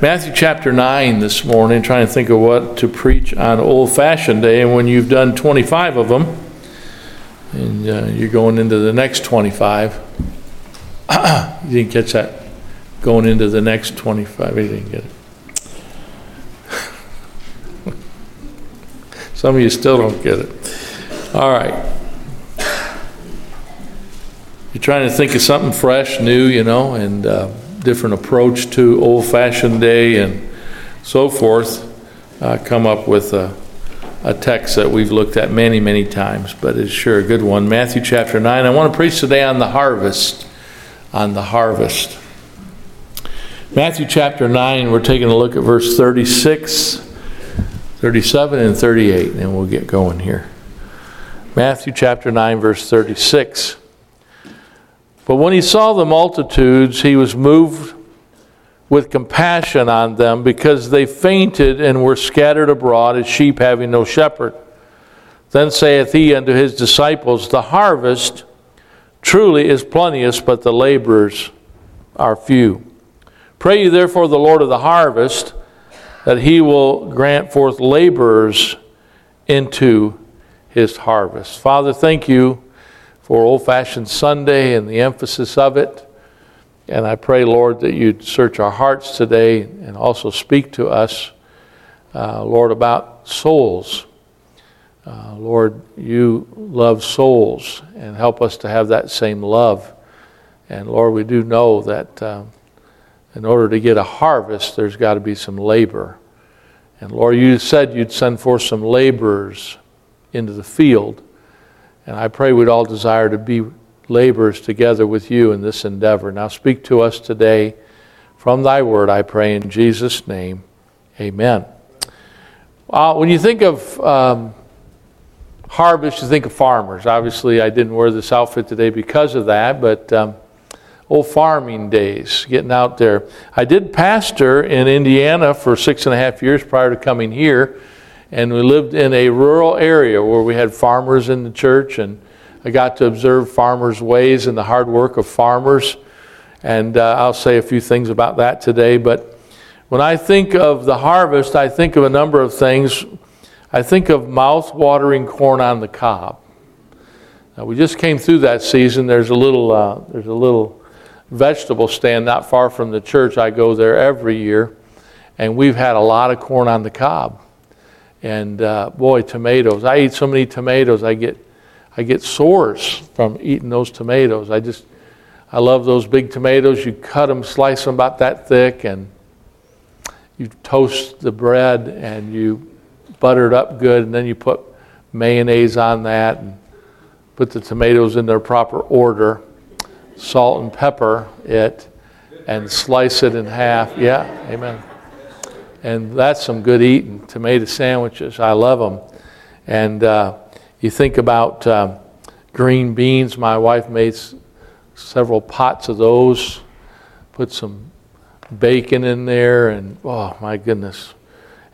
Matthew chapter 9 this morning, trying to think of what to preach on Old Fashioned Day. And when you've done 25 of them, and uh, you're going into the next 25, you didn't catch that? Going into the next 25, you didn't get it. Some of you still don't get it. All right. You're trying to think of something fresh, new, you know, and uh, different approach to old fashioned day and so forth. Uh, come up with a, a text that we've looked at many, many times, but it's sure a good one. Matthew chapter 9. I want to preach today on the harvest. On the harvest. Matthew chapter 9, we're taking a look at verse 36, 37, and 38, and we'll get going here. Matthew chapter 9, verse 36. But when he saw the multitudes, he was moved with compassion on them because they fainted and were scattered abroad as sheep having no shepherd. Then saith he unto his disciples, The harvest truly is plenteous, but the laborers are few. Pray ye therefore the Lord of the harvest that he will grant forth laborers into his harvest. Father, thank you for Old Fashioned Sunday and the emphasis of it. And I pray, Lord, that you'd search our hearts today and also speak to us, uh, Lord, about souls. Uh, Lord, you love souls and help us to have that same love. And Lord, we do know that uh, in order to get a harvest, there's got to be some labor. And Lord, you said you'd send forth some laborers into the field. And I pray we'd all desire to be laborers together with you in this endeavor. Now speak to us today from thy word, I pray in Jesus' name. Amen. Uh, when you think of um, harvest, you think of farmers. Obviously, I didn't wear this outfit today because of that, but um, old farming days, getting out there. I did pastor in Indiana for six and a half years prior to coming here and we lived in a rural area where we had farmers in the church and i got to observe farmers ways and the hard work of farmers. And uh, i'll say a few things about that today but when i think of the harvest i think of a number of things. I think of mouth-watering corn on the cob. Now, we just came through that season. There's a little uh, there's a little vegetable stand not far from the church i go there every year and we've had a lot of corn on the cob and uh, boy, tomatoes. I eat so many tomatoes, I get, I get sores from eating those tomatoes. I just, I love those big tomatoes. You cut them, slice them about that thick, and you toast the bread and you butter it up good, and then you put mayonnaise on that and put the tomatoes in their proper order. salt and pepper it, and slice it in half. Yeah, amen. And that's some good eating. Tomato sandwiches, I love them. And uh, you think about uh, green beans. My wife made s- several pots of those. Put some bacon in there, and oh my goodness,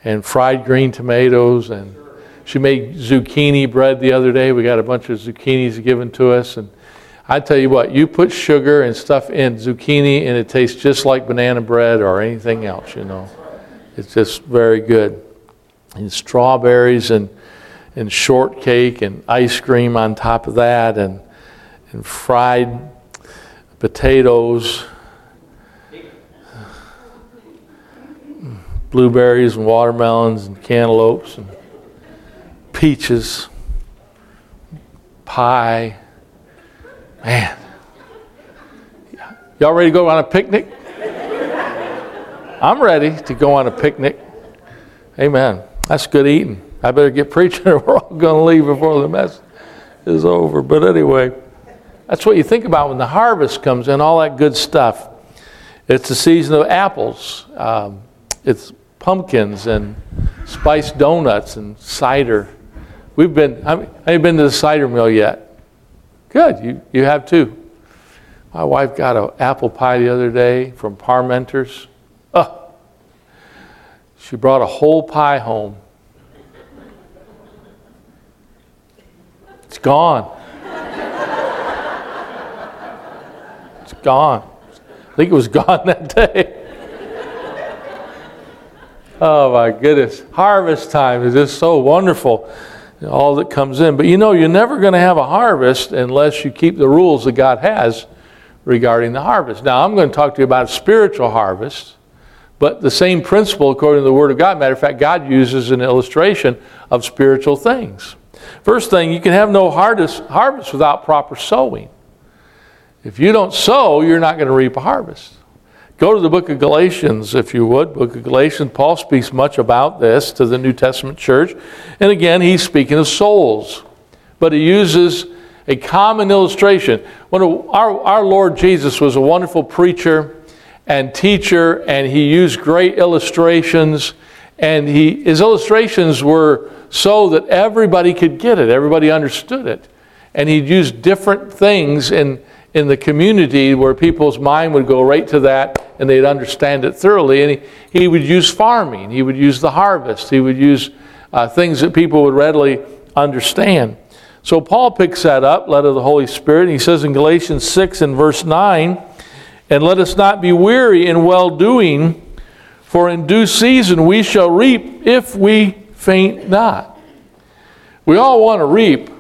and fried green tomatoes. And she made zucchini bread the other day. We got a bunch of zucchinis given to us, and I tell you what, you put sugar and stuff in zucchini, and it tastes just like banana bread or anything else. You know, it's just very good. And strawberries and and shortcake and ice cream on top of that, and and fried potatoes blueberries and watermelons and cantaloupes and peaches, pie. Man. Y'all ready to go on a picnic? I'm ready to go on a picnic. Amen. That's good eating. I better get preaching or we're all going to leave before the mess is over. But anyway, that's what you think about when the harvest comes in, all that good stuff. It's the season of apples. Um, it's pumpkins and spiced donuts and cider. We've been, I have you been to the cider mill yet? Good, you, you have too. My wife got an apple pie the other day from Parmenters. She brought a whole pie home. It's gone. It's gone. I think it was gone that day. Oh my goodness. Harvest time is just so wonderful. All that comes in. But you know, you're never going to have a harvest unless you keep the rules that God has regarding the harvest. Now, I'm going to talk to you about spiritual harvest, but the same principle according to the Word of God. Matter of fact, God uses an illustration of spiritual things. First thing, you can have no harvest, harvest without proper sowing. If you don't sow, you're not going to reap a harvest. Go to the book of Galatians, if you would. Book of Galatians, Paul speaks much about this to the New Testament church. And again, he's speaking of souls. But he uses a common illustration. When our, our Lord Jesus was a wonderful preacher and teacher, and he used great illustrations. And he, his illustrations were so that everybody could get it, everybody understood it. And he'd use different things in in the community where people's mind would go right to that and they'd understand it thoroughly. And he, he would use farming, he would use the harvest, he would use uh, things that people would readily understand. So Paul picks that up, led of the Holy Spirit. And he says in Galatians 6 and verse 9, And let us not be weary in well doing, for in due season we shall reap if we faint not. We all want to reap.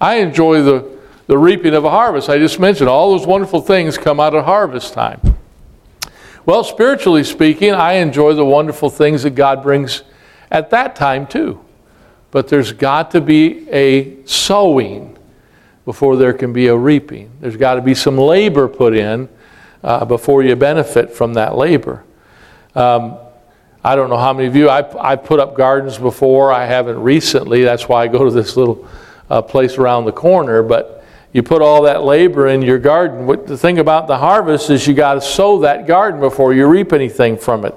I enjoy the the reaping of a harvest. I just mentioned all those wonderful things come out of harvest time. Well, spiritually speaking, I enjoy the wonderful things that God brings at that time too. But there's got to be a sowing before there can be a reaping. There's got to be some labor put in uh, before you benefit from that labor. Um, I don't know how many of you, I, I put up gardens before. I haven't recently. That's why I go to this little uh, place around the corner. But you put all that labor in your garden. What, the thing about the harvest is you got to sow that garden before you reap anything from it.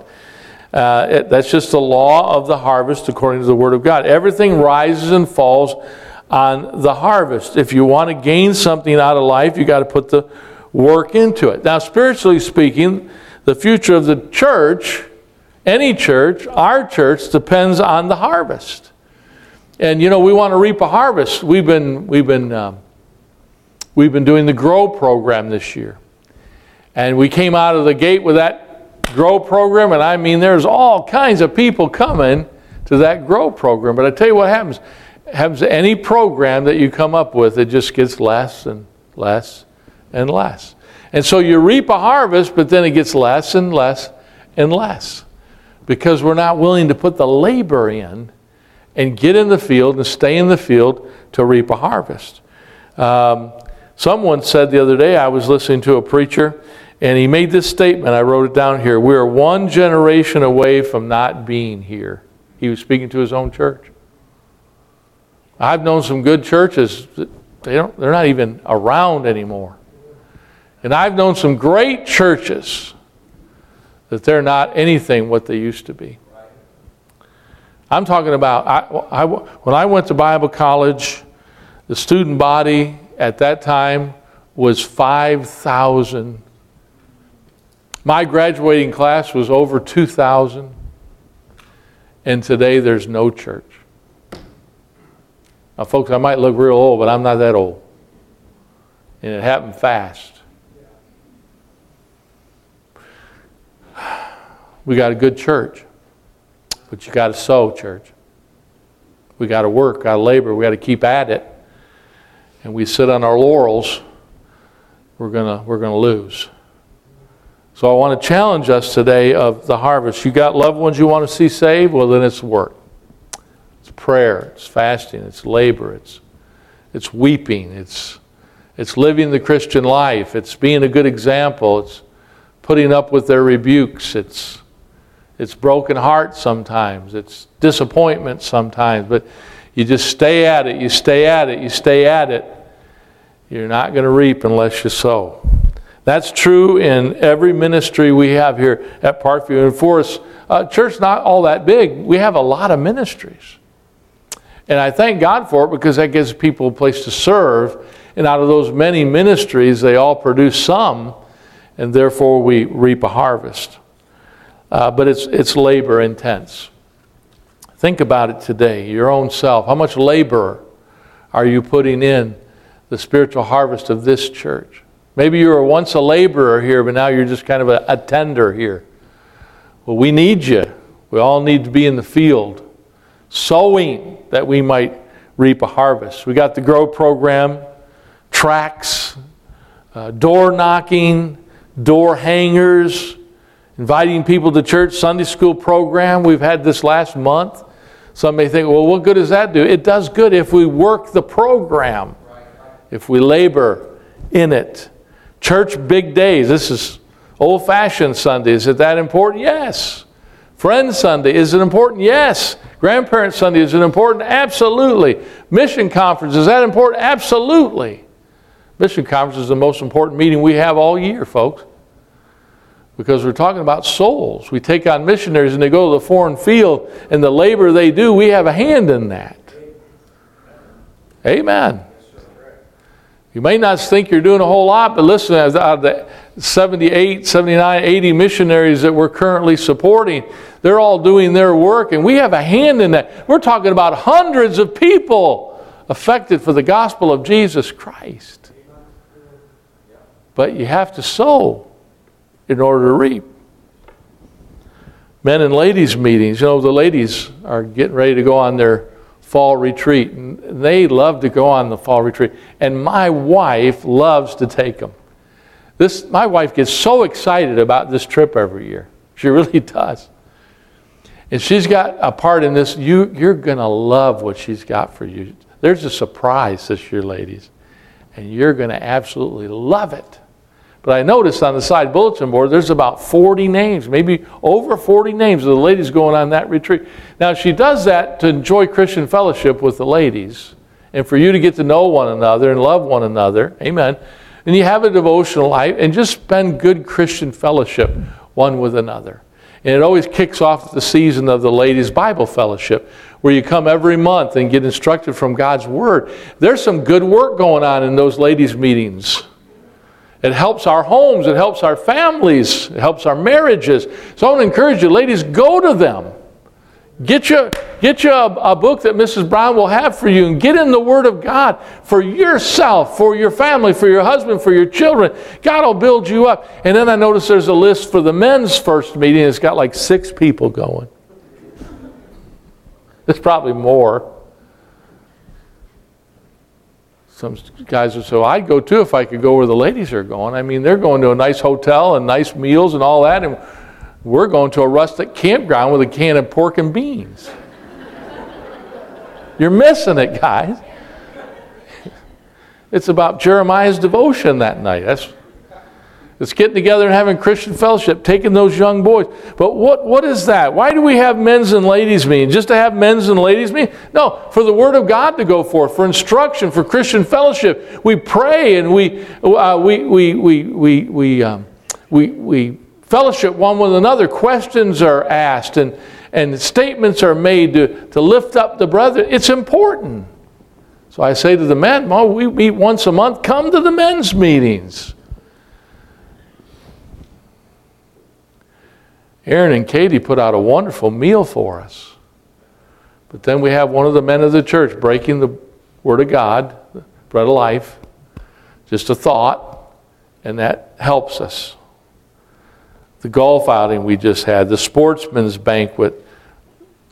Uh, it. That's just the law of the harvest according to the Word of God. Everything rises and falls on the harvest. If you want to gain something out of life, you got to put the work into it. Now, spiritually speaking, the future of the church, any church, our church, depends on the harvest. And you know, we want to reap a harvest. We've been, we've been, um, we've been doing the Grow program this year. And we came out of the gate with that Grow program, and I mean, there's all kinds of people coming to that Grow program. But I tell you what happens happens to any program that you come up with, it just gets less and less and less. And so you reap a harvest, but then it gets less and less and less because we're not willing to put the labor in and get in the field and stay in the field to reap a harvest. Um, someone said the other day, I was listening to a preacher, and he made this statement. I wrote it down here. We are one generation away from not being here. He was speaking to his own church. I've known some good churches they don't, they're not even around anymore. And I've known some great churches that they're not anything what they used to be. I'm talking about I, I, when I went to Bible college, the student body at that time was 5,000. My graduating class was over 2,000. And today there's no church. Now, folks, I might look real old, but I'm not that old. And it happened fast. We got a good church, but you got to sow, church. We got to work, got to labor, we got to keep at it. And we sit on our laurels, we're gonna we're gonna lose. So I want to challenge us today of the harvest. You got loved ones you want to see saved? Well, then it's work. It's prayer, it's fasting, it's labor, it's it's weeping, it's it's living the Christian life, it's being a good example, it's putting up with their rebukes, it's it's broken hearts sometimes, it's disappointment sometimes, but you just stay at it, you stay at it, you stay at it. You're not going to reap unless you sow. That's true in every ministry we have here at Parkview. And for us, uh, church not all that big, we have a lot of ministries. And I thank God for it because that gives people a place to serve. And out of those many ministries, they all produce some, and therefore we reap a harvest. Uh, but it's, it's labor intense. Think about it today, your own self. How much labor are you putting in the spiritual harvest of this church? Maybe you were once a laborer here, but now you're just kind of a, a tender here. Well, we need you. We all need to be in the field, sowing that we might reap a harvest. We got the Grow program, tracks, uh, door knocking, door hangers, inviting people to church, Sunday school program. We've had this last month. Some may think, well, what good does that do? It does good if we work the program, if we labor in it. Church big days. This is old fashioned Sunday. Is it that important? Yes. Friend Sunday. Is it important? Yes. Grandparent Sunday. Is it important? Absolutely. Mission conference. Is that important? Absolutely. Mission conference is the most important meeting we have all year, folks because we're talking about souls. We take on missionaries and they go to the foreign field, and the labor they do, we have a hand in that. Amen. You may not think you're doing a whole lot, but listen, out of the 78, 79, 80 missionaries that we're currently supporting, they're all doing their work, and we have a hand in that. We're talking about hundreds of people affected for the gospel of Jesus Christ. But you have to sow in order to reap. Men and ladies' meetings, you know, the ladies are getting ready to go on their fall retreat, and they love to go on the fall retreat. And my wife loves to take them. This, my wife gets so excited about this trip every year. She really does. And she's got a part in this. You, you're going to love what she's got for you. There's a surprise this year, ladies, and you're going to absolutely love it. But I noticed on the side bulletin board, there's about 40 names, maybe over 40 names of the ladies going on that retreat. Now, she does that to enjoy Christian fellowship with the ladies and for you to get to know one another and love one another. Amen. And you have a devotional life and just spend good Christian fellowship one with another. And it always kicks off the season of the ladies' Bible fellowship, where you come every month and get instructed from God's Word. There's some good work going on in those ladies' meetings. It helps our homes, it helps our families, it helps our marriages. So I want to encourage you, ladies, go to them. Get you, get you a, uh, a, book that Mrs. Brown will have for you and get in the Word of God for yourself, for your family, for your husband, for your children. God will build you up. And then I notice there's a list for the men's first meeting. It's got like six people going. It's probably more. Some guys would say, I'd go too if I could go where the ladies are going. I mean, they're going to a nice hotel and nice meals and all that, and we're going to a rustic campground with a can of pork and beans. You're missing it, guys. It's about Jeremiah's devotion that night. That's It's getting together and having Christian fellowship, taking those young boys. But what, what is that? Why do we have men's and ladies' meeting? Just to have men's and ladies' meeting? No, for the Word of God to go forth, for instruction, for Christian fellowship. We pray and we, uh, we, we, we, we, we, um, we, we fellowship one with another. Questions are asked and, and statements are made to, to lift up the brethren. It's important. So I say to the men, well, we meet once a month. Come to the men's meetings. Aaron and Katie put out a wonderful meal for us. But then we have one of the men of the church breaking the Word of God, bread of life, just a thought, and that helps us. The golf outing we just had, the sportsman's banquet,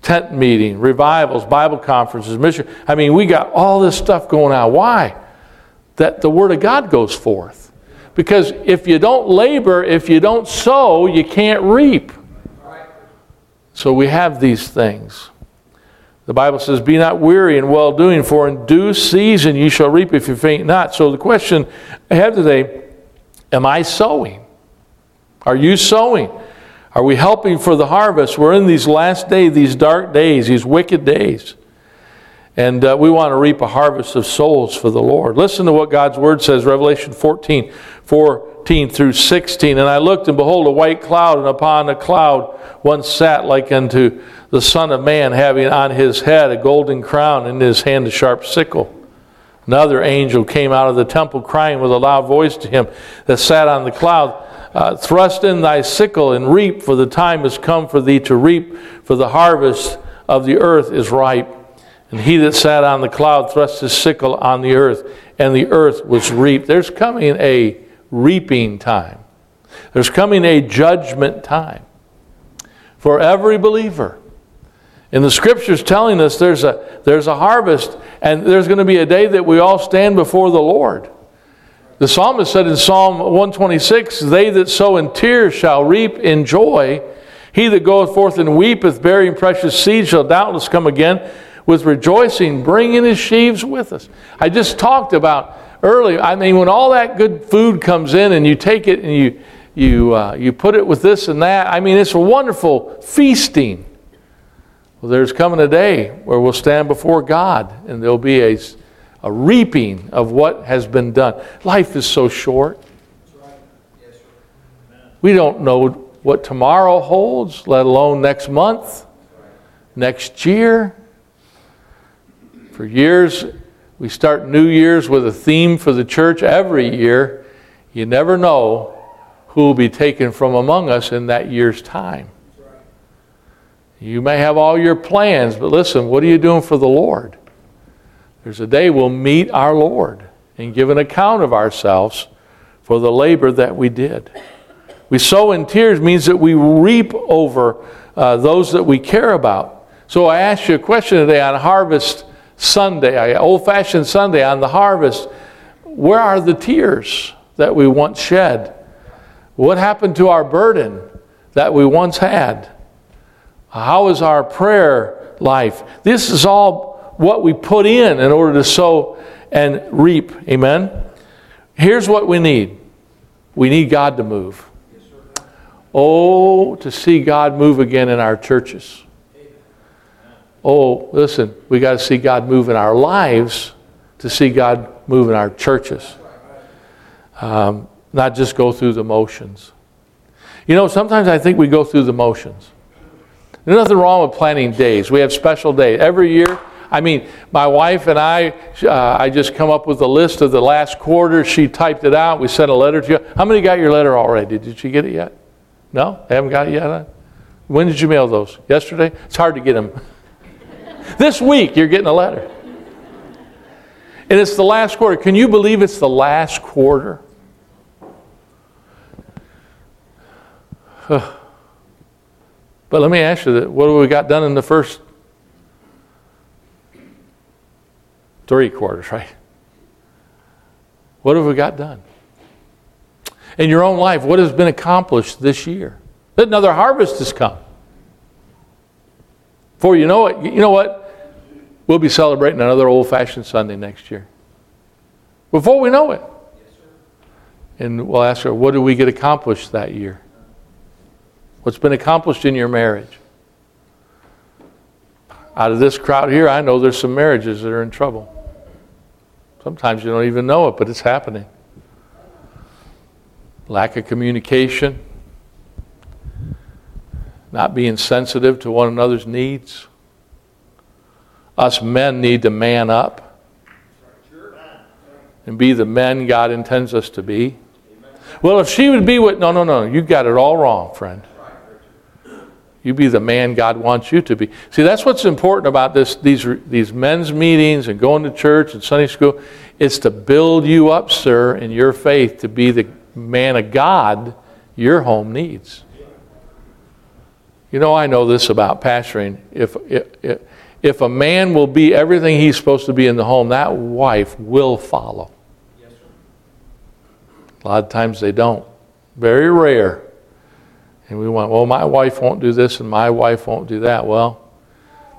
tent meeting, revivals, Bible conferences, mission. I mean, we got all this stuff going on. Why? That the Word of God goes forth. Because if you don't labor, if you don't sow, you can't reap. So we have these things. The Bible says, Be not weary in well doing, for in due season you shall reap if you faint not. So the question I have today Am I sowing? Are you sowing? Are we helping for the harvest? We're in these last days, these dark days, these wicked days. And uh, we want to reap a harvest of souls for the Lord. Listen to what God's word says, Revelation 14, 14 through 16. And I looked, and behold, a white cloud, and upon the cloud one sat like unto the Son of Man, having on his head a golden crown, and in his hand a sharp sickle. Another angel came out of the temple, crying with a loud voice to him that sat on the cloud uh, Thrust in thy sickle and reap, for the time has come for thee to reap, for the harvest of the earth is ripe. And he that sat on the cloud thrust his sickle on the earth, and the earth was reaped. There's coming a reaping time, there's coming a judgment time for every believer. And the scriptures telling us there's a, there's a harvest, and there's going to be a day that we all stand before the Lord. The psalmist said in Psalm 126 They that sow in tears shall reap in joy. He that goeth forth and weepeth, bearing precious seed, shall doubtless come again with rejoicing, bringing his sheaves with us. I just talked about earlier. I mean, when all that good food comes in and you take it and you, you, uh, you put it with this and that, I mean, it's a wonderful feasting. Well, there's coming a day where we'll stand before God and there'll be a a reaping of what has been done. Life is so short. We don't know what tomorrow holds, let alone next month, next year. For years, we start New Year's with a theme for the church every year. You never know who will be taken from among us in that year's time. You may have all your plans, but listen, what are you doing for the Lord? There's a day we'll meet our Lord and give an account of ourselves for the labor that we did. We sow in tears means that we reap over uh, those that we care about. So I asked you a question today on Harvest Sunday, old fashioned Sunday, on the harvest. Where are the tears that we once shed? What happened to our burden that we once had? How is our prayer life? This is all what we put in in order to sow and reap. Amen? Here's what we need we need God to move. Oh, to see God move again in our churches. Oh, listen, we got to see God move in our lives to see God move in our churches. Um, not just go through the motions. You know, sometimes I think we go through the motions. There's nothing wrong with planning days. We have special days. Every year, I mean, my wife and I, uh, I just come up with a list of the last quarter. She typed it out. We sent a letter to you. How many got your letter already? Did you get it yet? No? They haven't got it yet? When did you mail those? Yesterday? It's hard to get them. this week, you're getting a letter. And it's the last quarter. Can you believe it's the last quarter? but let me ask you, what have we got done in the first Three quarters, right? What have we got done? In your own life, what has been accomplished this year? Another harvest has come. Before you know it, you know what? We'll be celebrating another old fashioned Sunday next year. Before we know it. And we'll ask her, what did we get accomplished that year? What's been accomplished in your marriage? Out of this crowd here, I know there's some marriages that are in trouble. Sometimes you don't even know it, but it's happening. Lack of communication, not being sensitive to one another's needs. Us men need to man up and be the men God intends us to be. Well, if she would be what, no, no, no, you got it all wrong, friend. You be the man God wants you to be. See, that's what's important about this, these, these men's meetings and going to church and Sunday school. It's to build you up, sir, in your faith to be the man of God your home needs. You know, I know this about pastoring. If, if, if a man will be everything he's supposed to be in the home, that wife will follow. A lot of times they don't. Very rare. And we want, well, my wife won't do this and my wife won't do that. Well,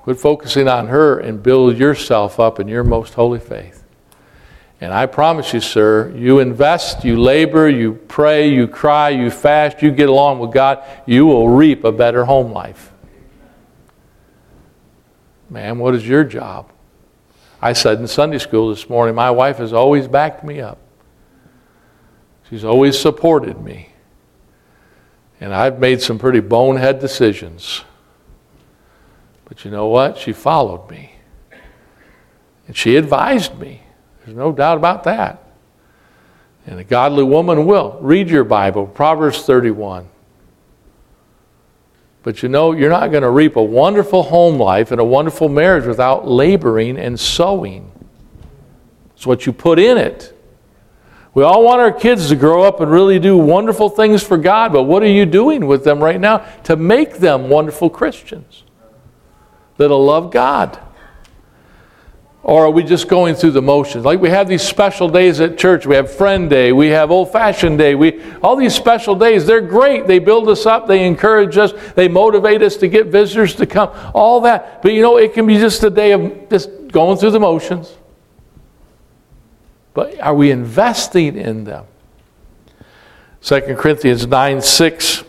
quit focusing on her and build yourself up in your most holy faith. And I promise you, sir, you invest, you labor, you pray, you cry, you fast, you get along with God, you will reap a better home life. Man, what is your job? I said in Sunday school this morning, my wife has always backed me up. She's always supported me. And I've made some pretty bonehead decisions. But you know what? She followed me. And she advised me. There's no doubt about that. And a godly woman will. Read your Bible, Proverbs 31. But you know, you're not going to reap a wonderful home life and a wonderful marriage without laboring and sowing. It's what you put in it. We all want our kids to grow up and really do wonderful things for God, but what are you doing with them right now to make them wonderful Christians that'll love God? Or are we just going through the motions? Like we have these special days at church. We have Friend Day. We have Old Fashioned Day. We, all these special days, they're great. They build us up. They encourage us. They motivate us to get visitors to come. All that. But you know, it can be just a day of just going through the motions. But are we investing in them? 2 Corinthians 9 6,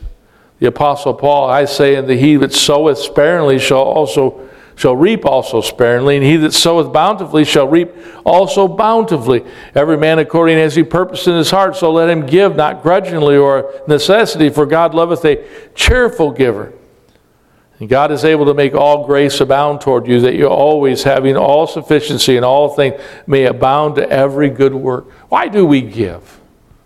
the Apostle Paul, I say, and the he that soweth sparingly shall also shall reap also sparingly, and he that soweth bountifully shall reap also bountifully. Every man according as he purposed in his heart, so let him give, not grudgingly or necessity, for God loveth a cheerful giver. And God is able to make all grace abound toward you, that you always, having all sufficiency in all things, may abound to every good work. Why do we give?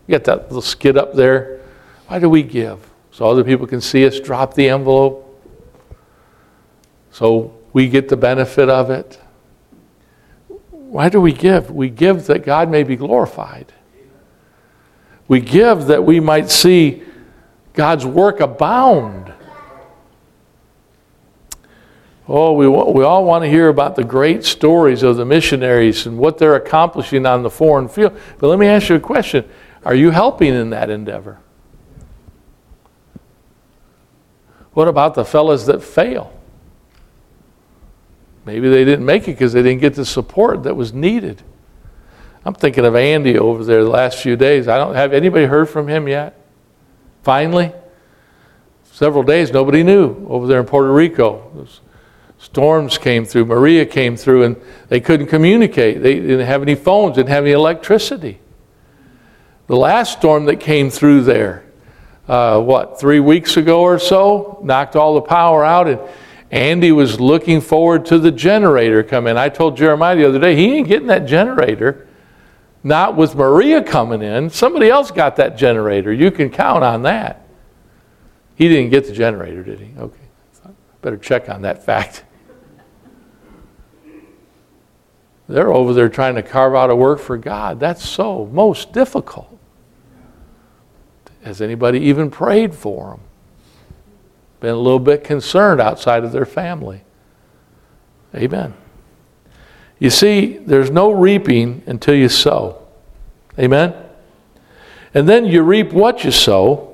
You got that little skid up there. Why do we give? So other people can see us drop the envelope. So we get the benefit of it. Why do we give? We give that God may be glorified. We give that we might see God's work abound Oh, we, we all want to hear about the great stories of the missionaries and what they're accomplishing on the foreign field. But let me ask you a question Are you helping in that endeavor? What about the fellows that fail? Maybe they didn't make it because they didn't get the support that was needed. I'm thinking of Andy over there the last few days. I don't have anybody heard from him yet. Finally, several days nobody knew over there in Puerto Rico. Storms came through, Maria came through, and they couldn't communicate. They didn't have any phones, didn't have any electricity. The last storm that came through there, uh, what, three weeks ago or so, knocked all the power out, and Andy was looking forward to the generator coming. I told Jeremiah the other day, he ain't getting that generator. Not with Maria coming in. Somebody else got that generator. You can count on that. He didn't get the generator, did he? Okay. Better check on that fact. They're over there trying to carve out a work for God. That's so most difficult. Has anybody even prayed for them? Been a little bit concerned outside of their family. Amen. You see, there's no reaping until you sow. Amen? And then you reap what you sow.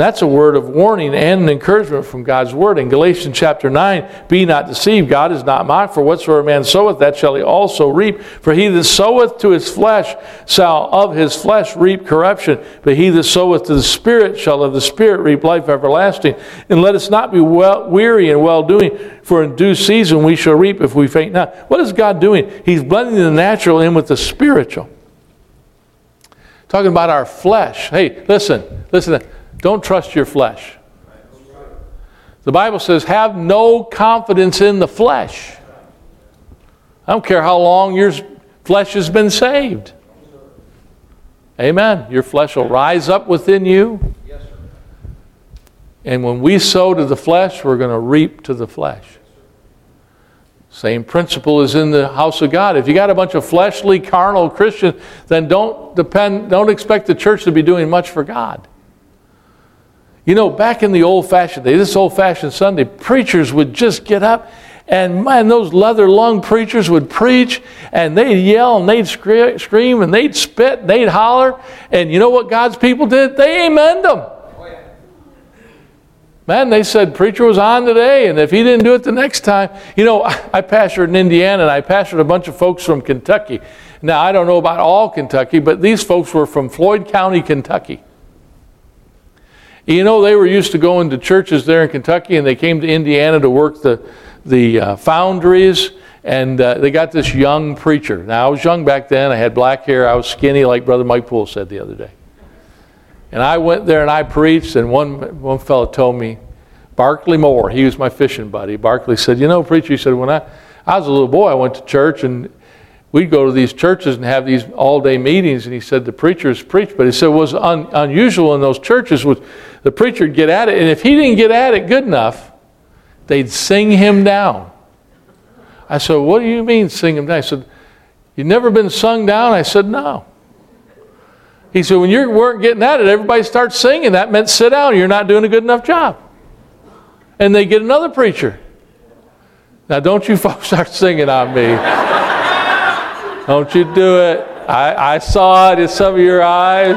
That's a word of warning and an encouragement from God's word. In Galatians chapter 9, be not deceived, God is not mocked, for whatsoever man soweth, that shall he also reap. For he that soweth to his flesh shall of his flesh reap corruption, but he that soweth to the Spirit shall of the Spirit reap life everlasting. And let us not be well, weary in well doing, for in due season we shall reap if we faint not. What is God doing? He's blending the natural in with the spiritual. Talking about our flesh. Hey, listen, listen. Don't trust your flesh. The Bible says, have no confidence in the flesh. I don't care how long your flesh has been saved. Amen. Your flesh will rise up within you. And when we sow to the flesh, we're going to reap to the flesh. Same principle is in the house of God. If you got a bunch of fleshly, carnal Christians, then don't depend, don't expect the church to be doing much for God. You know, back in the old fashioned day, this old fashioned Sunday, preachers would just get up and man, those leather lung preachers would preach and they'd yell and they'd scream and they'd spit and they'd holler. And you know what God's people did? They amened them. Man, they said preacher was on today, and if he didn't do it the next time, you know, I pastored in Indiana and I pastored a bunch of folks from Kentucky. Now, I don't know about all Kentucky, but these folks were from Floyd County, Kentucky. You know, they were used to going to churches there in Kentucky, and they came to Indiana to work the, the uh, foundries, and uh, they got this young preacher. Now, I was young back then. I had black hair. I was skinny, like Brother Mike Poole said the other day. And I went there and I preached, and one, one fellow told me, Barkley Moore, he was my fishing buddy. Barkley said, You know, preacher, he said, when I, I was a little boy, I went to church, and we'd go to these churches and have these all day meetings. And he said the preachers preached, but he said what was un, unusual in those churches was the preacher would get at it, and if he didn't get at it good enough, they'd sing him down. I said, What do you mean sing him down? I said, You've never been sung down? I said, No. He said, When you weren't getting at it, everybody starts singing. That meant sit down. You're not doing a good enough job. And they get another preacher. Now, don't you folks start singing on me. don't you do it. I, I saw it in some of your eyes.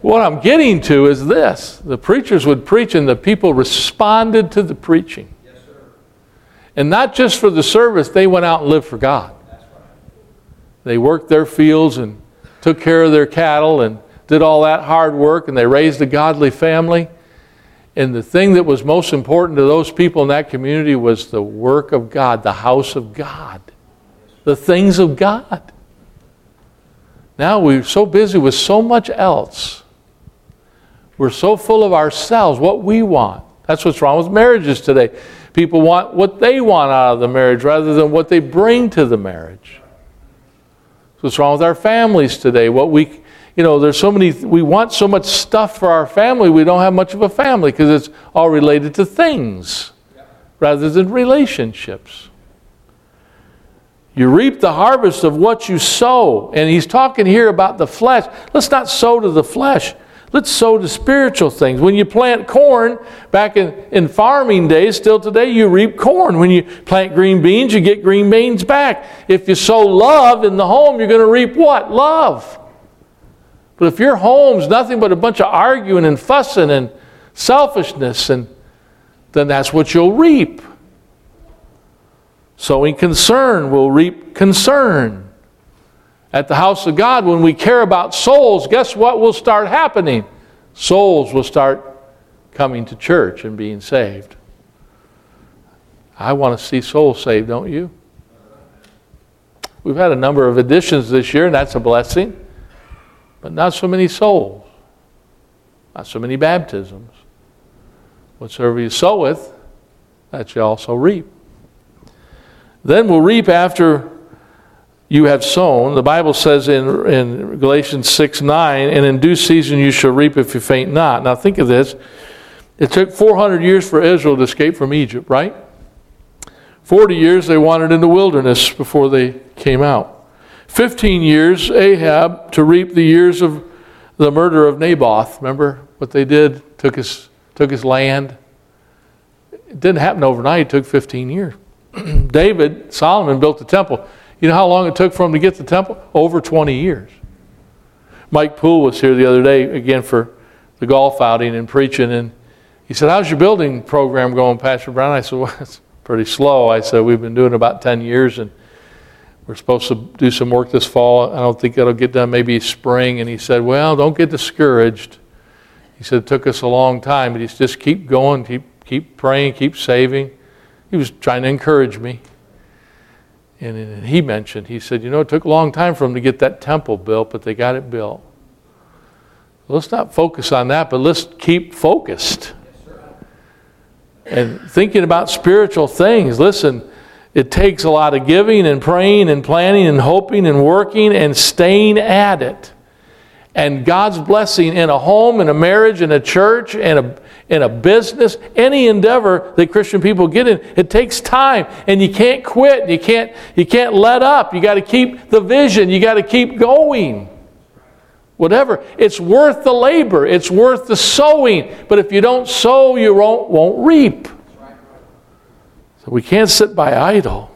What I'm getting to is this the preachers would preach, and the people responded to the preaching. Yes, and not just for the service, they went out and lived for God. Right. They worked their fields and took care of their cattle and did all that hard work, and they raised a godly family. And the thing that was most important to those people in that community was the work of God, the house of God, the things of God. Now we're so busy with so much else we're so full of ourselves, what we want. That's what's wrong with marriages today. People want what they want out of the marriage rather than what they bring to the marriage. That's what's wrong with our families today. What we, you know, there's so many, we want so much stuff for our family, we don't have much of a family because it's all related to things rather than relationships. You reap the harvest of what you sow. And he's talking here about the flesh. Let's not sow to the flesh. Let's sow to spiritual things. When you plant corn, back in, in farming days, still today, you reap corn. When you plant green beans, you get green beans back. If you sow love in the home, you're going to reap what? Love. But if your home's nothing but a bunch of arguing and fussing and selfishness, and then that's what you'll reap. Sowing concern will reap concern at the house of God, when we care about souls, guess what will start happening? Souls will start coming to church and being saved. I want to see souls saved, don't you? We've had a number of additions this year, and that's a blessing, but not so many souls, not so many baptisms. Whatsoever you sow with, that you also reap. Then we'll reap after you have sown. The Bible says in, in Galatians 6 9, and in due season you shall reap if you faint not. Now think of this. It took 400 years for Israel to escape from Egypt, right? 40 years they wandered in the wilderness before they came out. 15 years Ahab to reap the years of the murder of Naboth. Remember what they did? Took his, took his land. It didn't happen overnight, it took 15 years. David, Solomon built the temple. You know how long it took for him to get the temple? Over 20 years. Mike Poole was here the other day again for the golf outing and preaching, and he said, How's your building program going, Pastor Brown? I said, Well, it's pretty slow. I said, We've been doing about 10 years, and we're supposed to do some work this fall. I don't think it'll get done maybe spring. And he said, Well, don't get discouraged. He said, It took us a long time, but he's just keep going, keep, keep praying, keep saving. He was trying to encourage me. And he mentioned, he said, You know, it took a long time for them to get that temple built, but they got it built. Let's not focus on that, but let's keep focused. And thinking about spiritual things. Listen, it takes a lot of giving and praying and planning and hoping and working and staying at it. And God's blessing in a home, in a marriage, in a church, in a, in a business, any endeavor that Christian people get in, it takes time. And you can't quit. You can't, you can't let up. You got to keep the vision. You got to keep going. Whatever. It's worth the labor. It's worth the sowing. But if you don't sow, you won't, won't reap. So we can't sit by idle.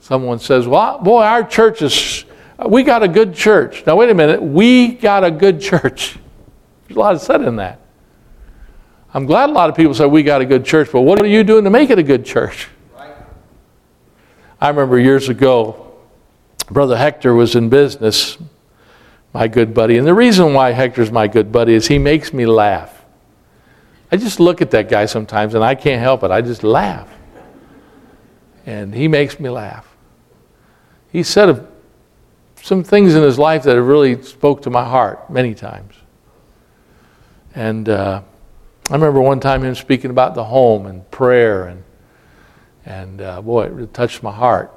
Someone says, Well, boy, our church is, we got a good church. Now, wait a minute. We got a good church. There's a lot of said in that. I'm glad a lot of people say we got a good church, but what are you doing to make it a good church? I remember years ago, Brother Hector was in business, my good buddy. And the reason why Hector's my good buddy is he makes me laugh. I just look at that guy sometimes and I can't help it. I just laugh. And he makes me laugh. He said some things in his life that have really spoke to my heart many times. And uh, I remember one time him speaking about the home and prayer, and, and uh, boy, it really touched my heart.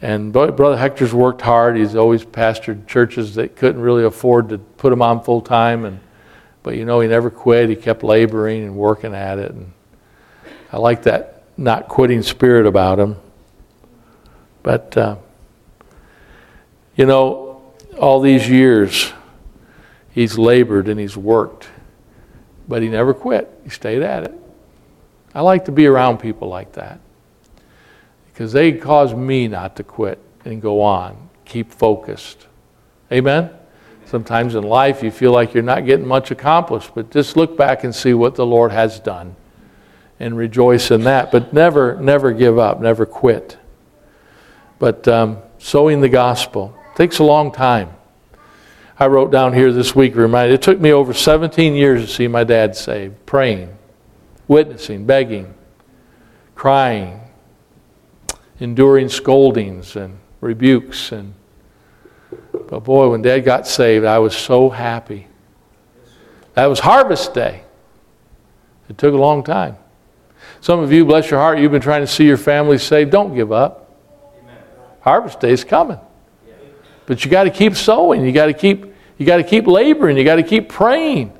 And boy, Brother Hector's worked hard. He's always pastored churches that couldn't really afford to put him on full time. And but you know, he never quit. He kept laboring and working at it. And I like that not quitting spirit about him. But, uh, you know, all these years, he's labored and he's worked, but he never quit. He stayed at it. I like to be around people like that because they cause me not to quit and go on, keep focused. Amen? Sometimes in life you feel like you're not getting much accomplished, but just look back and see what the Lord has done and rejoice in that. But never, never give up, never quit. But um, sowing the gospel takes a long time. I wrote down here this week, reminded, it took me over 17 years to see my dad saved, praying, witnessing, begging, crying, enduring scoldings and rebukes and but boy, when Dad got saved, I was so happy. That was harvest day. It took a long time. Some of you, bless your heart, you've been trying to see your family saved. Don't give up. Amen. Harvest day is coming. But you got to keep sowing. You got to keep you got to keep laboring. You got to keep praying.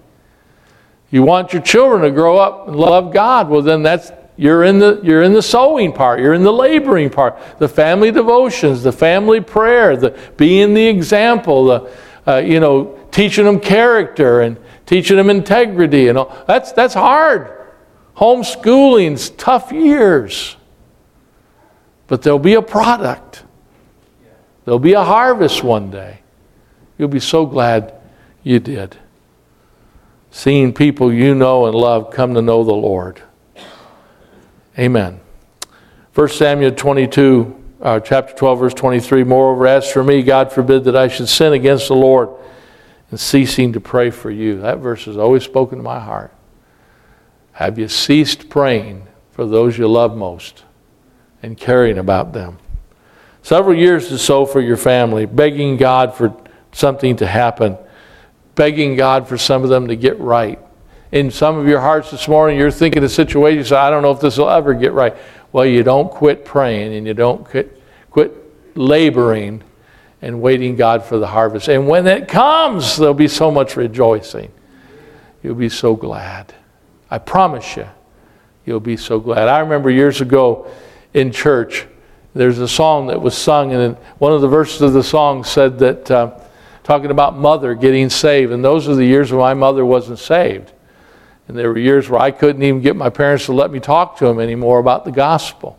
You want your children to grow up and love God. Well, then that's you're in the you're in the sowing part you're in the laboring part the family devotions the family prayer the being the example the uh, you know teaching them character and teaching them integrity and all that's that's hard homeschooling's tough years but there'll be a product there'll be a harvest one day you'll be so glad you did seeing people you know and love come to know the lord Amen. 1 Samuel 22, uh, chapter 12, verse 23. Moreover, as for me, God forbid that I should sin against the Lord and ceasing to pray for you. That verse has always spoken to my heart. Have you ceased praying for those you love most and caring about them? Several years to sow for your family, begging God for something to happen, begging God for some of them to get right in some of your hearts this morning, you're thinking of situations, I don't know if this will ever get right. Well, you don't quit praying and you don't quit, quit laboring and waiting God for the harvest. And when it comes, there'll be so much rejoicing. You'll be so glad. I promise you, you'll be so glad. I remember years ago in church, there's a song that was sung, and one of the verses of the song said that, uh, talking about mother getting saved, and those are the years when my mother wasn't saved. And there were years where I couldn't even get my parents to let me talk to them anymore about the gospel.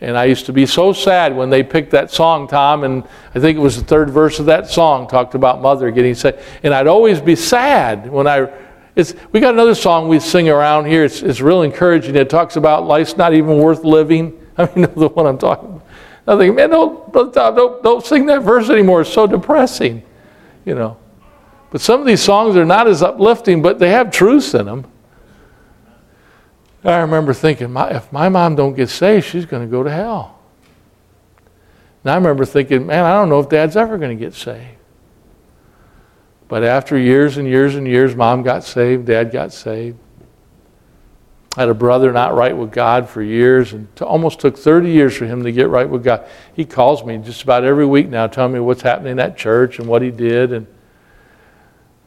And I used to be so sad when they picked that song, Tom, and I think it was the third verse of that song talked about mother getting saved. And I'd always be sad when I. It's, we got another song we sing around here. It's, it's real encouraging. It talks about life's not even worth living. I mean, the one I'm talking about. I think, man, don't, don't, don't sing that verse anymore. It's so depressing, you know. But some of these songs are not as uplifting, but they have truths in them. I remember thinking, my, if my mom don't get saved, she's going to go to hell. And I remember thinking, man, I don't know if dad's ever going to get saved. But after years and years and years, mom got saved, dad got saved. Had a brother not right with God for years, and almost took 30 years for him to get right with God. He calls me just about every week now, telling me what's happening at church and what he did. And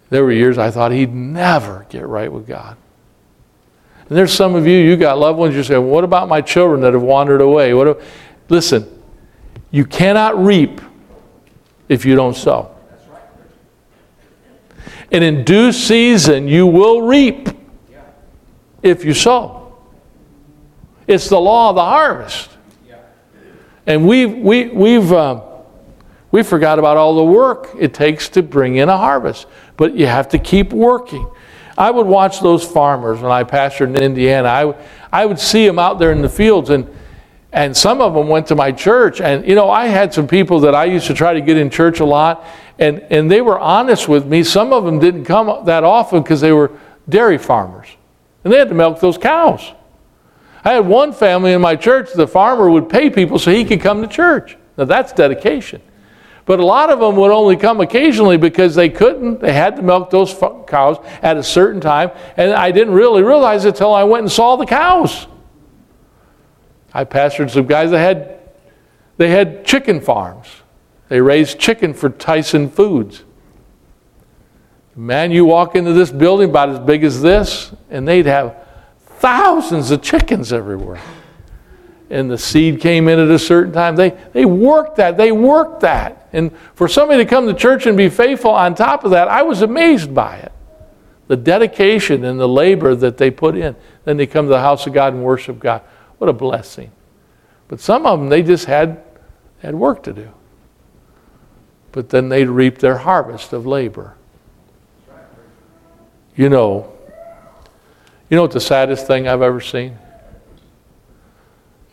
there were years I thought he'd never get right with God. And there's some of you, you got loved ones, you're saying, What about my children that have wandered away? What listen, you cannot reap if you don't sow. And in due season, you will reap if you sow. It's the law of the harvest. And we've, we, we've, uh, we forgot about all the work it takes to bring in a harvest. But you have to keep working. I would watch those farmers when I pastored in Indiana. I, I would see them out there in the fields, and, and some of them went to my church. And, you know, I had some people that I used to try to get in church a lot, and, and they were honest with me. Some of them didn't come that often because they were dairy farmers, and they had to milk those cows. I had one family in my church, the farmer would pay people so he could come to church. Now, that's dedication. But a lot of them would only come occasionally because they couldn't. They had to milk those cows at a certain time. And I didn't really realize it until I went and saw the cows. I pastored some guys that had, they had chicken farms. They raised chicken for Tyson Foods. Man, you walk into this building about as big as this, and they'd have thousands of chickens everywhere. And the seed came in at a certain time. They, they worked that. They worked that. And for somebody to come to church and be faithful on top of that, I was amazed by it. The dedication and the labor that they put in. Then they come to the house of God and worship God. What a blessing. But some of them, they just had, had work to do. But then they'd reap their harvest of labor. You know, you know what the saddest thing I've ever seen?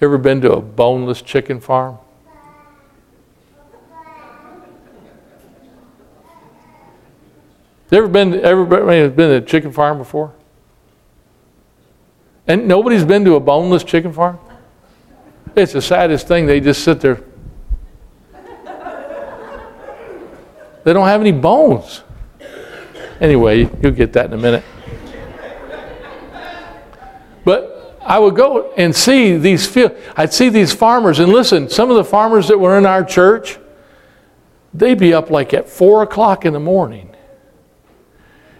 Ever been to a boneless chicken farm? ever been has been to a chicken farm before? And nobody's been to a boneless chicken farm? It's the saddest thing. They just sit there. They don't have any bones. Anyway, you'll get that in a minute. But I would go and see these fields. I'd see these farmers, and listen, some of the farmers that were in our church, they'd be up like at four o'clock in the morning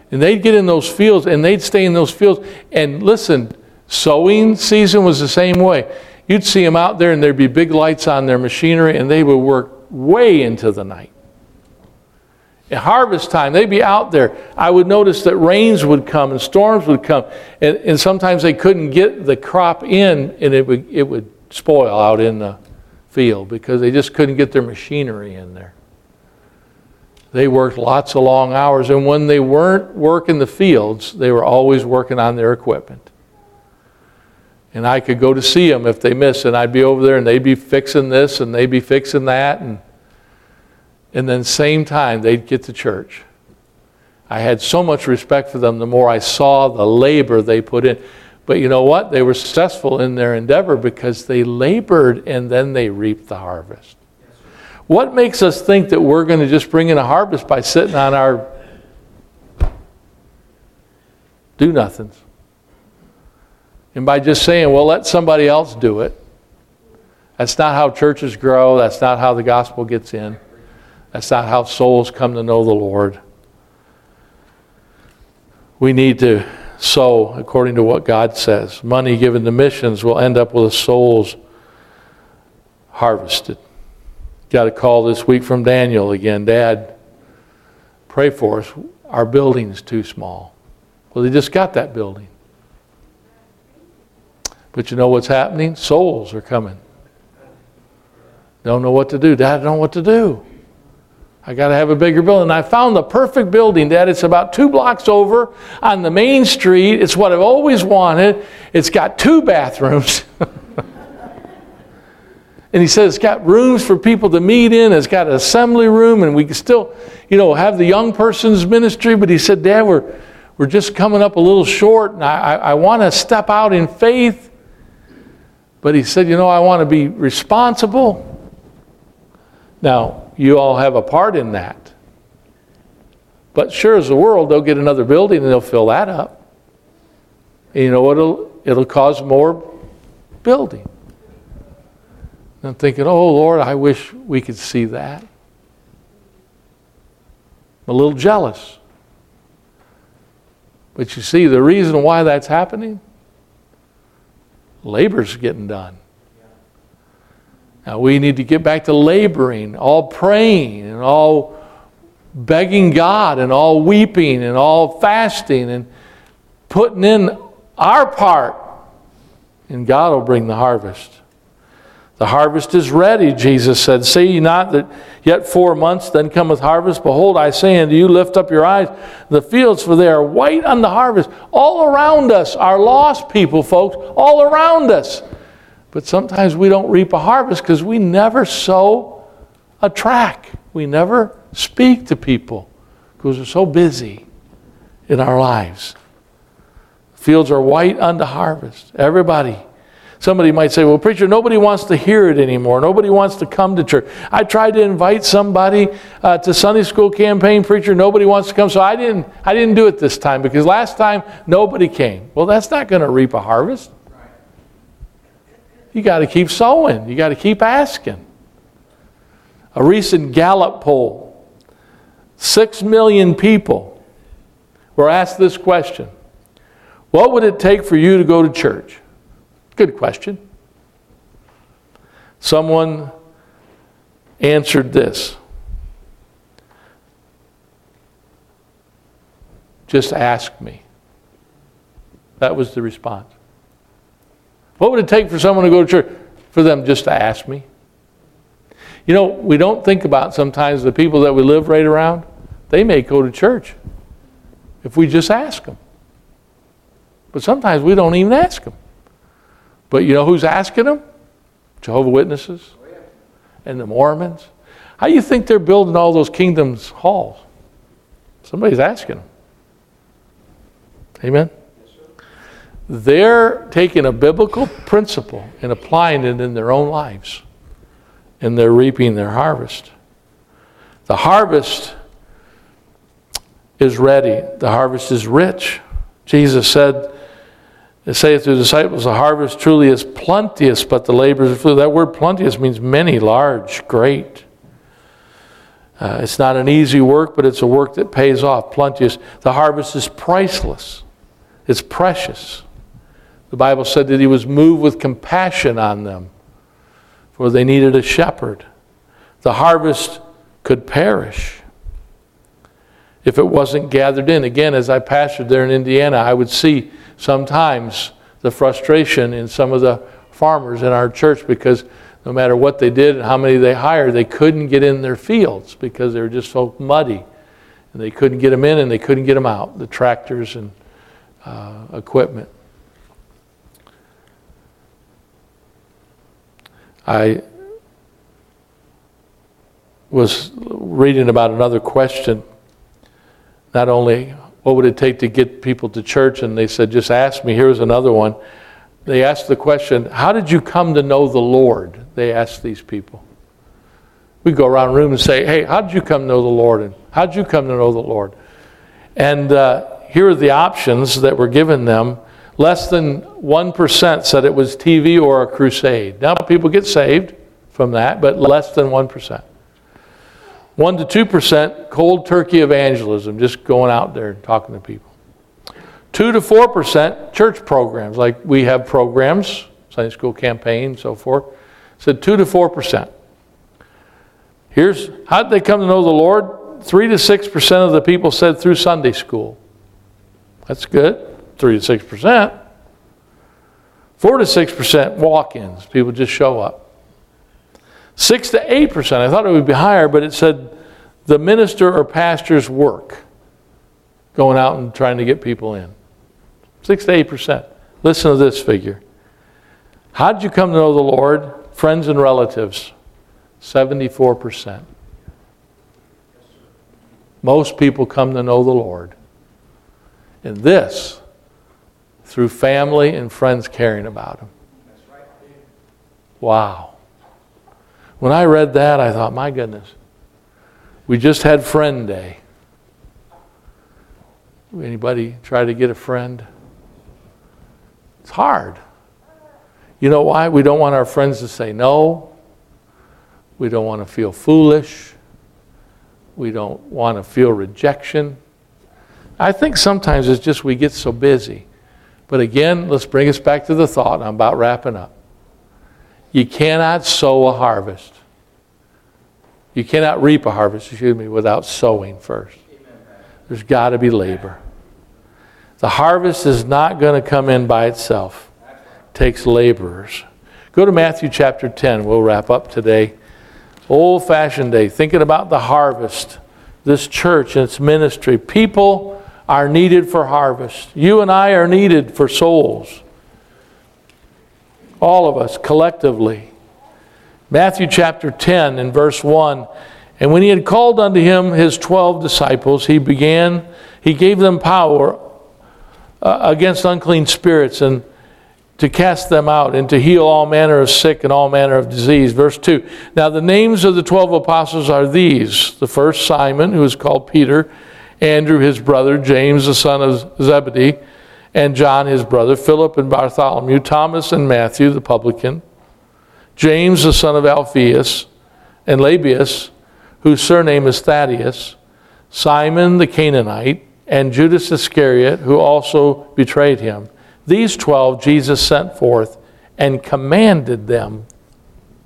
and they'd get in those fields and they'd stay in those fields. And listen, sowing season was the same way. You'd see them out there and there'd be big lights on their machinery and they would work way into the night. Harvest time, they'd be out there. I would notice that rains would come and storms would come. And, and sometimes they couldn't get the crop in and it would, it would spoil out in the field because they just couldn't get their machinery in there. They worked lots of long hours, and when they weren't working the fields, they were always working on their equipment. And I could go to see them if they missed, and I'd be over there and they'd be fixing this and they'd be fixing that. And, and then, same time, they'd get to church. I had so much respect for them the more I saw the labor they put in. But you know what? They were successful in their endeavor because they labored and then they reaped the harvest. What makes us think that we're going to just bring in a harvest by sitting on our do nothings? And by just saying, well, let somebody else do it. That's not how churches grow. That's not how the gospel gets in. That's not how souls come to know the Lord. We need to sow according to what God says. Money given to missions will end up with souls harvested. Got a call this week from Daniel again. Dad, pray for us. Our building's too small. Well, they just got that building. But you know what's happening? Souls are coming. Don't know what to do. Dad, I don't know what to do. I got to have a bigger building. And I found the perfect building, Dad. It's about two blocks over on the main street. It's what I've always wanted. It's got two bathrooms. and he said it's got rooms for people to meet in. It's got an assembly room, and we can still, you know, have the young person's ministry. But he said, Dad, we're, we're just coming up a little short, and I, I, I want to step out in faith. But he said, you know, I want to be responsible. Now, you all have a part in that. But sure as the world, they'll get another building and they'll fill that up. And you know what? It'll, it'll cause more building. And I'm thinking, oh Lord, I wish we could see that. I'm a little jealous. But you see, the reason why that's happening, labor's getting done. Now we need to get back to laboring, all praying and all begging God and all weeping and all fasting and putting in our part. And God will bring the harvest. The harvest is ready, Jesus said. See ye not that yet four months, then cometh harvest? Behold, I say unto you, lift up your eyes, the fields, for they are white unto harvest. All around us are lost people, folks, all around us. But sometimes we don't reap a harvest because we never sow a track. We never speak to people because we're so busy in our lives. Fields are white unto harvest. Everybody. Somebody might say, Well, preacher, nobody wants to hear it anymore. Nobody wants to come to church. I tried to invite somebody uh, to Sunday school campaign, preacher, nobody wants to come. So I didn't, I didn't do it this time because last time nobody came. Well, that's not going to reap a harvest. You got to keep sowing. You got to keep asking. A recent Gallup poll, six million people were asked this question What would it take for you to go to church? Good question. Someone answered this Just ask me. That was the response. What would it take for someone to go to church? For them just to ask me. You know, we don't think about sometimes the people that we live right around, they may go to church if we just ask them. But sometimes we don't even ask them. But you know who's asking them? Jehovah Witnesses oh, and the Mormons. How do you think they're building all those kingdoms halls? Somebody's asking them. Amen. They're taking a biblical principle and applying it in their own lives, and they're reaping their harvest. The harvest is ready, the harvest is rich. Jesus said, it saith to the disciples, the harvest truly is plenteous, but the laborers are few. That word plenteous means many, large, great. Uh, it's not an easy work, but it's a work that pays off. Plenteous. The harvest is priceless, it's precious. The Bible said that he was moved with compassion on them, for they needed a shepherd. The harvest could perish if it wasn't gathered in. Again, as I pastored there in Indiana, I would see sometimes the frustration in some of the farmers in our church because no matter what they did and how many they hired, they couldn't get in their fields because they were just so muddy. And they couldn't get them in and they couldn't get them out, the tractors and uh, equipment. I was reading about another question. Not only what would it take to get people to church, and they said, just ask me. Here's another one. They asked the question, How did you come to know the Lord? They asked these people. We go around the room and say, Hey, how did you come to know the Lord? And how did you come to know the Lord? And uh, here are the options that were given them Less than 1% said it was TV or a crusade. Now, people get saved from that, but less than 1%. 1 to 2% cold turkey evangelism, just going out there and talking to people. 2 to 4% church programs, like we have programs, Sunday school campaign, so forth. Said 2 to 4%. Here's how did they come to know the Lord? 3 to 6% of the people said through Sunday school. That's good three to six percent. Four to six percent walk-ins. People just show up. 6 to 8%. I thought it would be higher, but it said the minister or pastor's work going out and trying to get people in. 6 to 8%. Listen to this figure. How did you come to know the Lord? Friends and relatives. 74%. Most people come to know the Lord. And this through family and friends caring about him. Wow. When I read that, I thought, my goodness, we just had Friend Day. Anybody try to get a friend? It's hard. You know why? We don't want our friends to say no. We don't want to feel foolish. We don't want to feel rejection. I think sometimes it's just we get so busy. But again, let's bring us back to the thought. I'm about wrapping up. You cannot sow a harvest. You cannot reap a harvest, excuse me, without sowing first. There's got to be labor. The harvest is not going to come in by itself. It takes laborers. Go to Matthew chapter 10. We'll wrap up today. Old fashioned day, thinking about the harvest, this church and its ministry. People are needed for harvest. You and I are needed for souls. All of us collectively. Matthew chapter 10 and verse 1. And when he had called unto him his twelve disciples, he began, he gave them power uh, against unclean spirits and to cast them out and to heal all manner of sick and all manner of disease. Verse 2. Now the names of the twelve apostles are these the first Simon, who is called Peter, Andrew his brother, James the son of Zebedee, and John his brother, Philip and Bartholomew, Thomas and Matthew the publican, James the son of Alphaeus, and Lebbaeus, whose surname is Thaddaeus, Simon the Canaanite, and Judas Iscariot, who also betrayed him. These twelve Jesus sent forth and commanded them,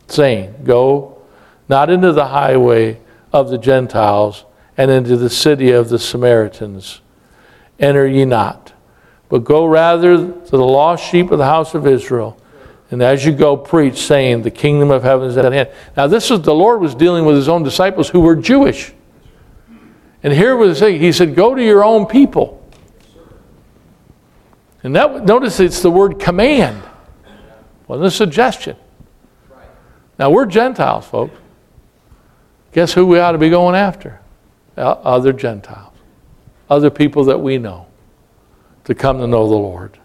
saying, Go not into the highway of the Gentiles and into the city of the Samaritans. Enter ye not, but go rather to the lost sheep of the house of Israel. And as you go, preach, saying, The kingdom of heaven is at hand. Now, this is the Lord was dealing with his own disciples who were Jewish. And here was saying, He said, Go to your own people. And that, notice it's the word command, wasn't a suggestion. Now, we're Gentiles, folks. Guess who we ought to be going after? Uh, other Gentiles, other people that we know to come to know the Lord.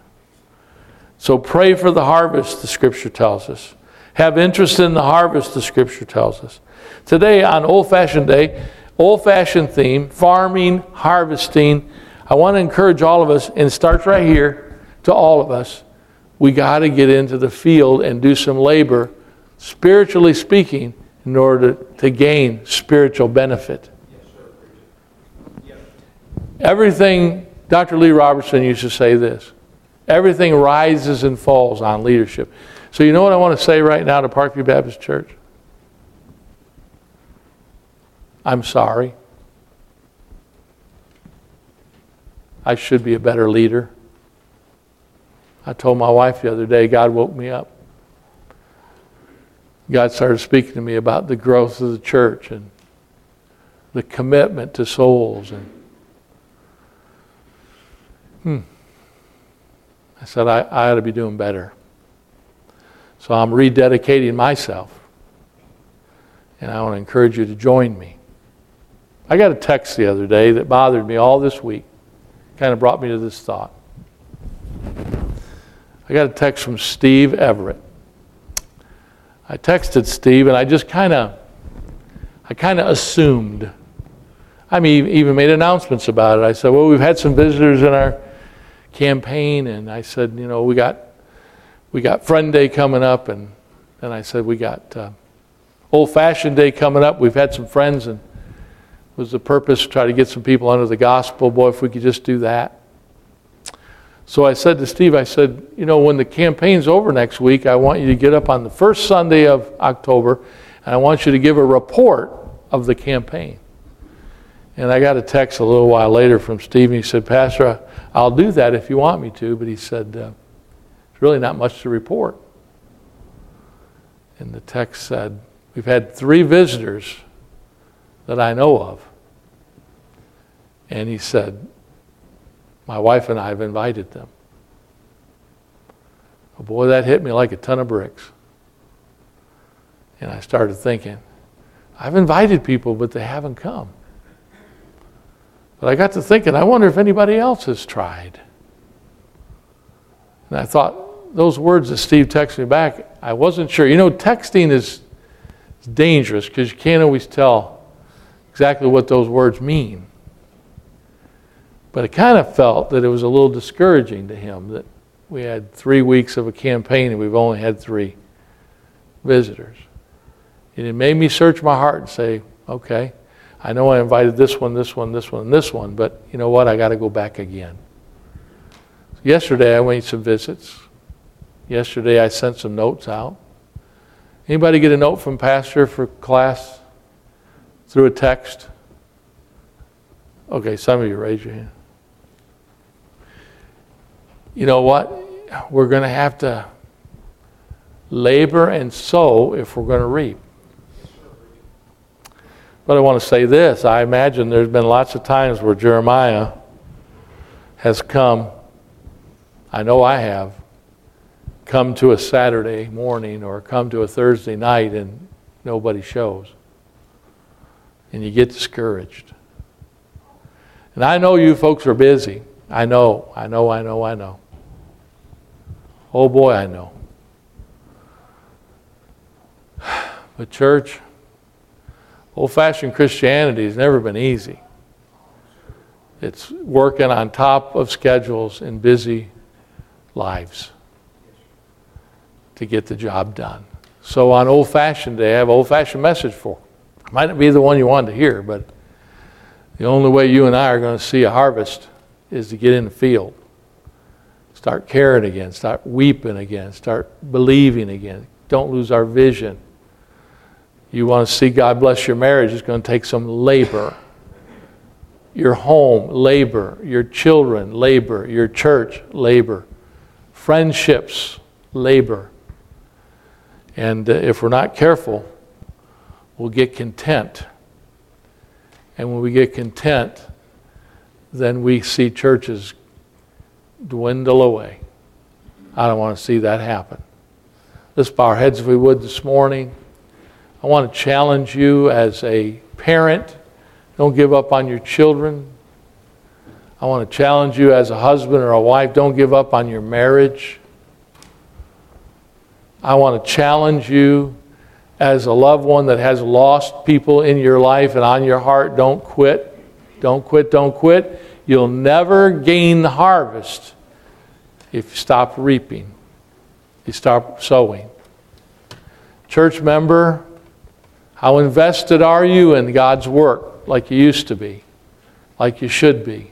So pray for the harvest, the scripture tells us. Have interest in the harvest, the scripture tells us. Today, on Old Fashioned Day, old fashioned theme, farming, harvesting. I want to encourage all of us, and starts right here to all of us. We got to get into the field and do some labor, spiritually speaking, in order to gain spiritual benefit. Everything, Dr. Lee Roberson used to say this Everything rises and falls on leadership. So, you know what I want to say right now to Parkview Baptist Church? I'm sorry. I should be a better leader. I told my wife the other day, God woke me up. God started speaking to me about the growth of the church and the commitment to souls and hmm. I said, I, I ought to be doing better. So I'm rededicating myself. And I want to encourage you to join me. I got a text the other day that bothered me all this week. Kind of brought me to this thought. I got a text from Steve Everett. I texted Steve and I just kind of I kind of assumed. I mean, even made announcements about it. I said, "Well, we've had some visitors in our campaign, and I said, you know, we got we got Friend Day coming up, and and I said we got uh, Old Fashioned Day coming up. We've had some friends, and was the purpose to try to get some people under the gospel. Boy, if we could just do that. So I said to Steve, I said, you know, when the campaign's over next week, I want you to get up on the first Sunday of October, and I want you to give a report of the campaign. And I got a text a little while later from Steve, and he said, Pastor, I'll do that if you want me to, but he said, uh, There's really not much to report. And the text said, We've had three visitors that I know of. And he said, My wife and I have invited them. Oh boy, that hit me like a ton of bricks. And I started thinking, I've invited people, but they haven't come. But I got to thinking, I wonder if anybody else has tried. And I thought, those words that Steve texted me back, I wasn't sure. You know, texting is dangerous because you can't always tell exactly what those words mean. But I kind of felt that it was a little discouraging to him that we had three weeks of a campaign and we've only had three visitors. And it made me search my heart and say, okay, I know I invited this one, this one, this one, and this one, but you know what? I got to go back again. Yesterday I made some visits. Yesterday I sent some notes out. Anybody get a note from pastor for class through a text? Okay, some of you raise your hand. You know what? We're going to have to labor and sow if we're going to reap. But I want to say this I imagine there's been lots of times where Jeremiah has come, I know I have, come to a Saturday morning or come to a Thursday night and nobody shows. And you get discouraged. And I know you folks are busy. I know, I know, I know, I know. Oh boy, I know. But, church, old fashioned Christianity has never been easy. It's working on top of schedules in busy lives to get the job done. So on old fashioned day, I have old fashioned message for. Might not be the one you wanted to hear, but the only way you and I are going to see a harvest is to get in the field. Start caring again, start weeping again, start believing again. Don't lose our vision. You want to see God bless your marriage, it's going to take some labor. Your home, labor. Your children, labor. Your church, labor. Friendships, labor. And uh, if we're not careful, we'll get content. And when we get content, then we see churches dwindle away. I don't want to see that happen. Let's bow our heads if we would this morning. I want to challenge you as a parent don't give up on your children. I want to challenge you as a husband or a wife don't give up on your marriage. I want to challenge you as a loved one that has lost people in your life and on your heart. Don't quit. Don't quit. Don't quit. You'll never gain the harvest if you stop reaping, you stop sowing. Church member, how invested are you in God's work like you used to be, like you should be?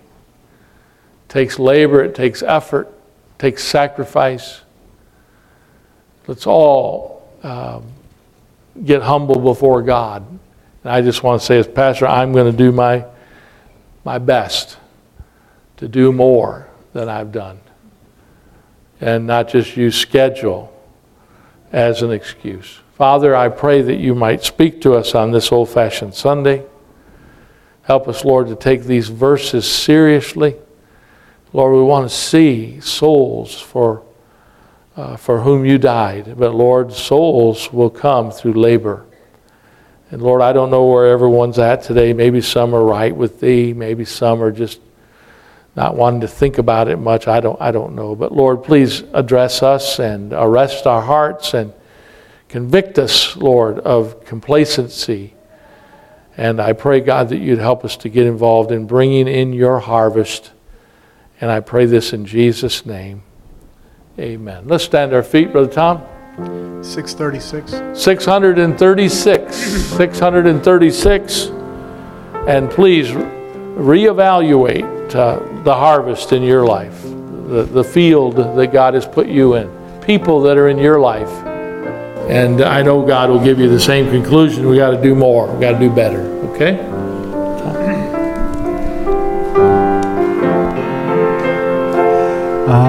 It takes labor, it takes effort, it takes sacrifice. Let's all um, get humble before God. And I just want to say, as pastor, I'm going to do my, my best to do more than I've done. And not just use schedule as an excuse. Father, I pray that you might speak to us on this old fashioned Sunday. Help us, Lord, to take these verses seriously. Lord, we want to see souls for uh, for whom you died. But Lord, souls will come through labor. And Lord, I don't know where everyone's at today. Maybe some are right with thee. Maybe some are just not wanting to think about it much. I don't, I don't know. But Lord, please address us and arrest our hearts and convict us, Lord, of complacency. And I pray, God, that you'd help us to get involved in bringing in your harvest. And I pray this in Jesus' name. Amen. Let's stand our feet, Brother Tom. 636. 636. 636. And please reevaluate uh, the harvest in your life, the, the field that God has put you in, people that are in your life. And I know God will give you the same conclusion. We got to do more, we got to do better. Okay?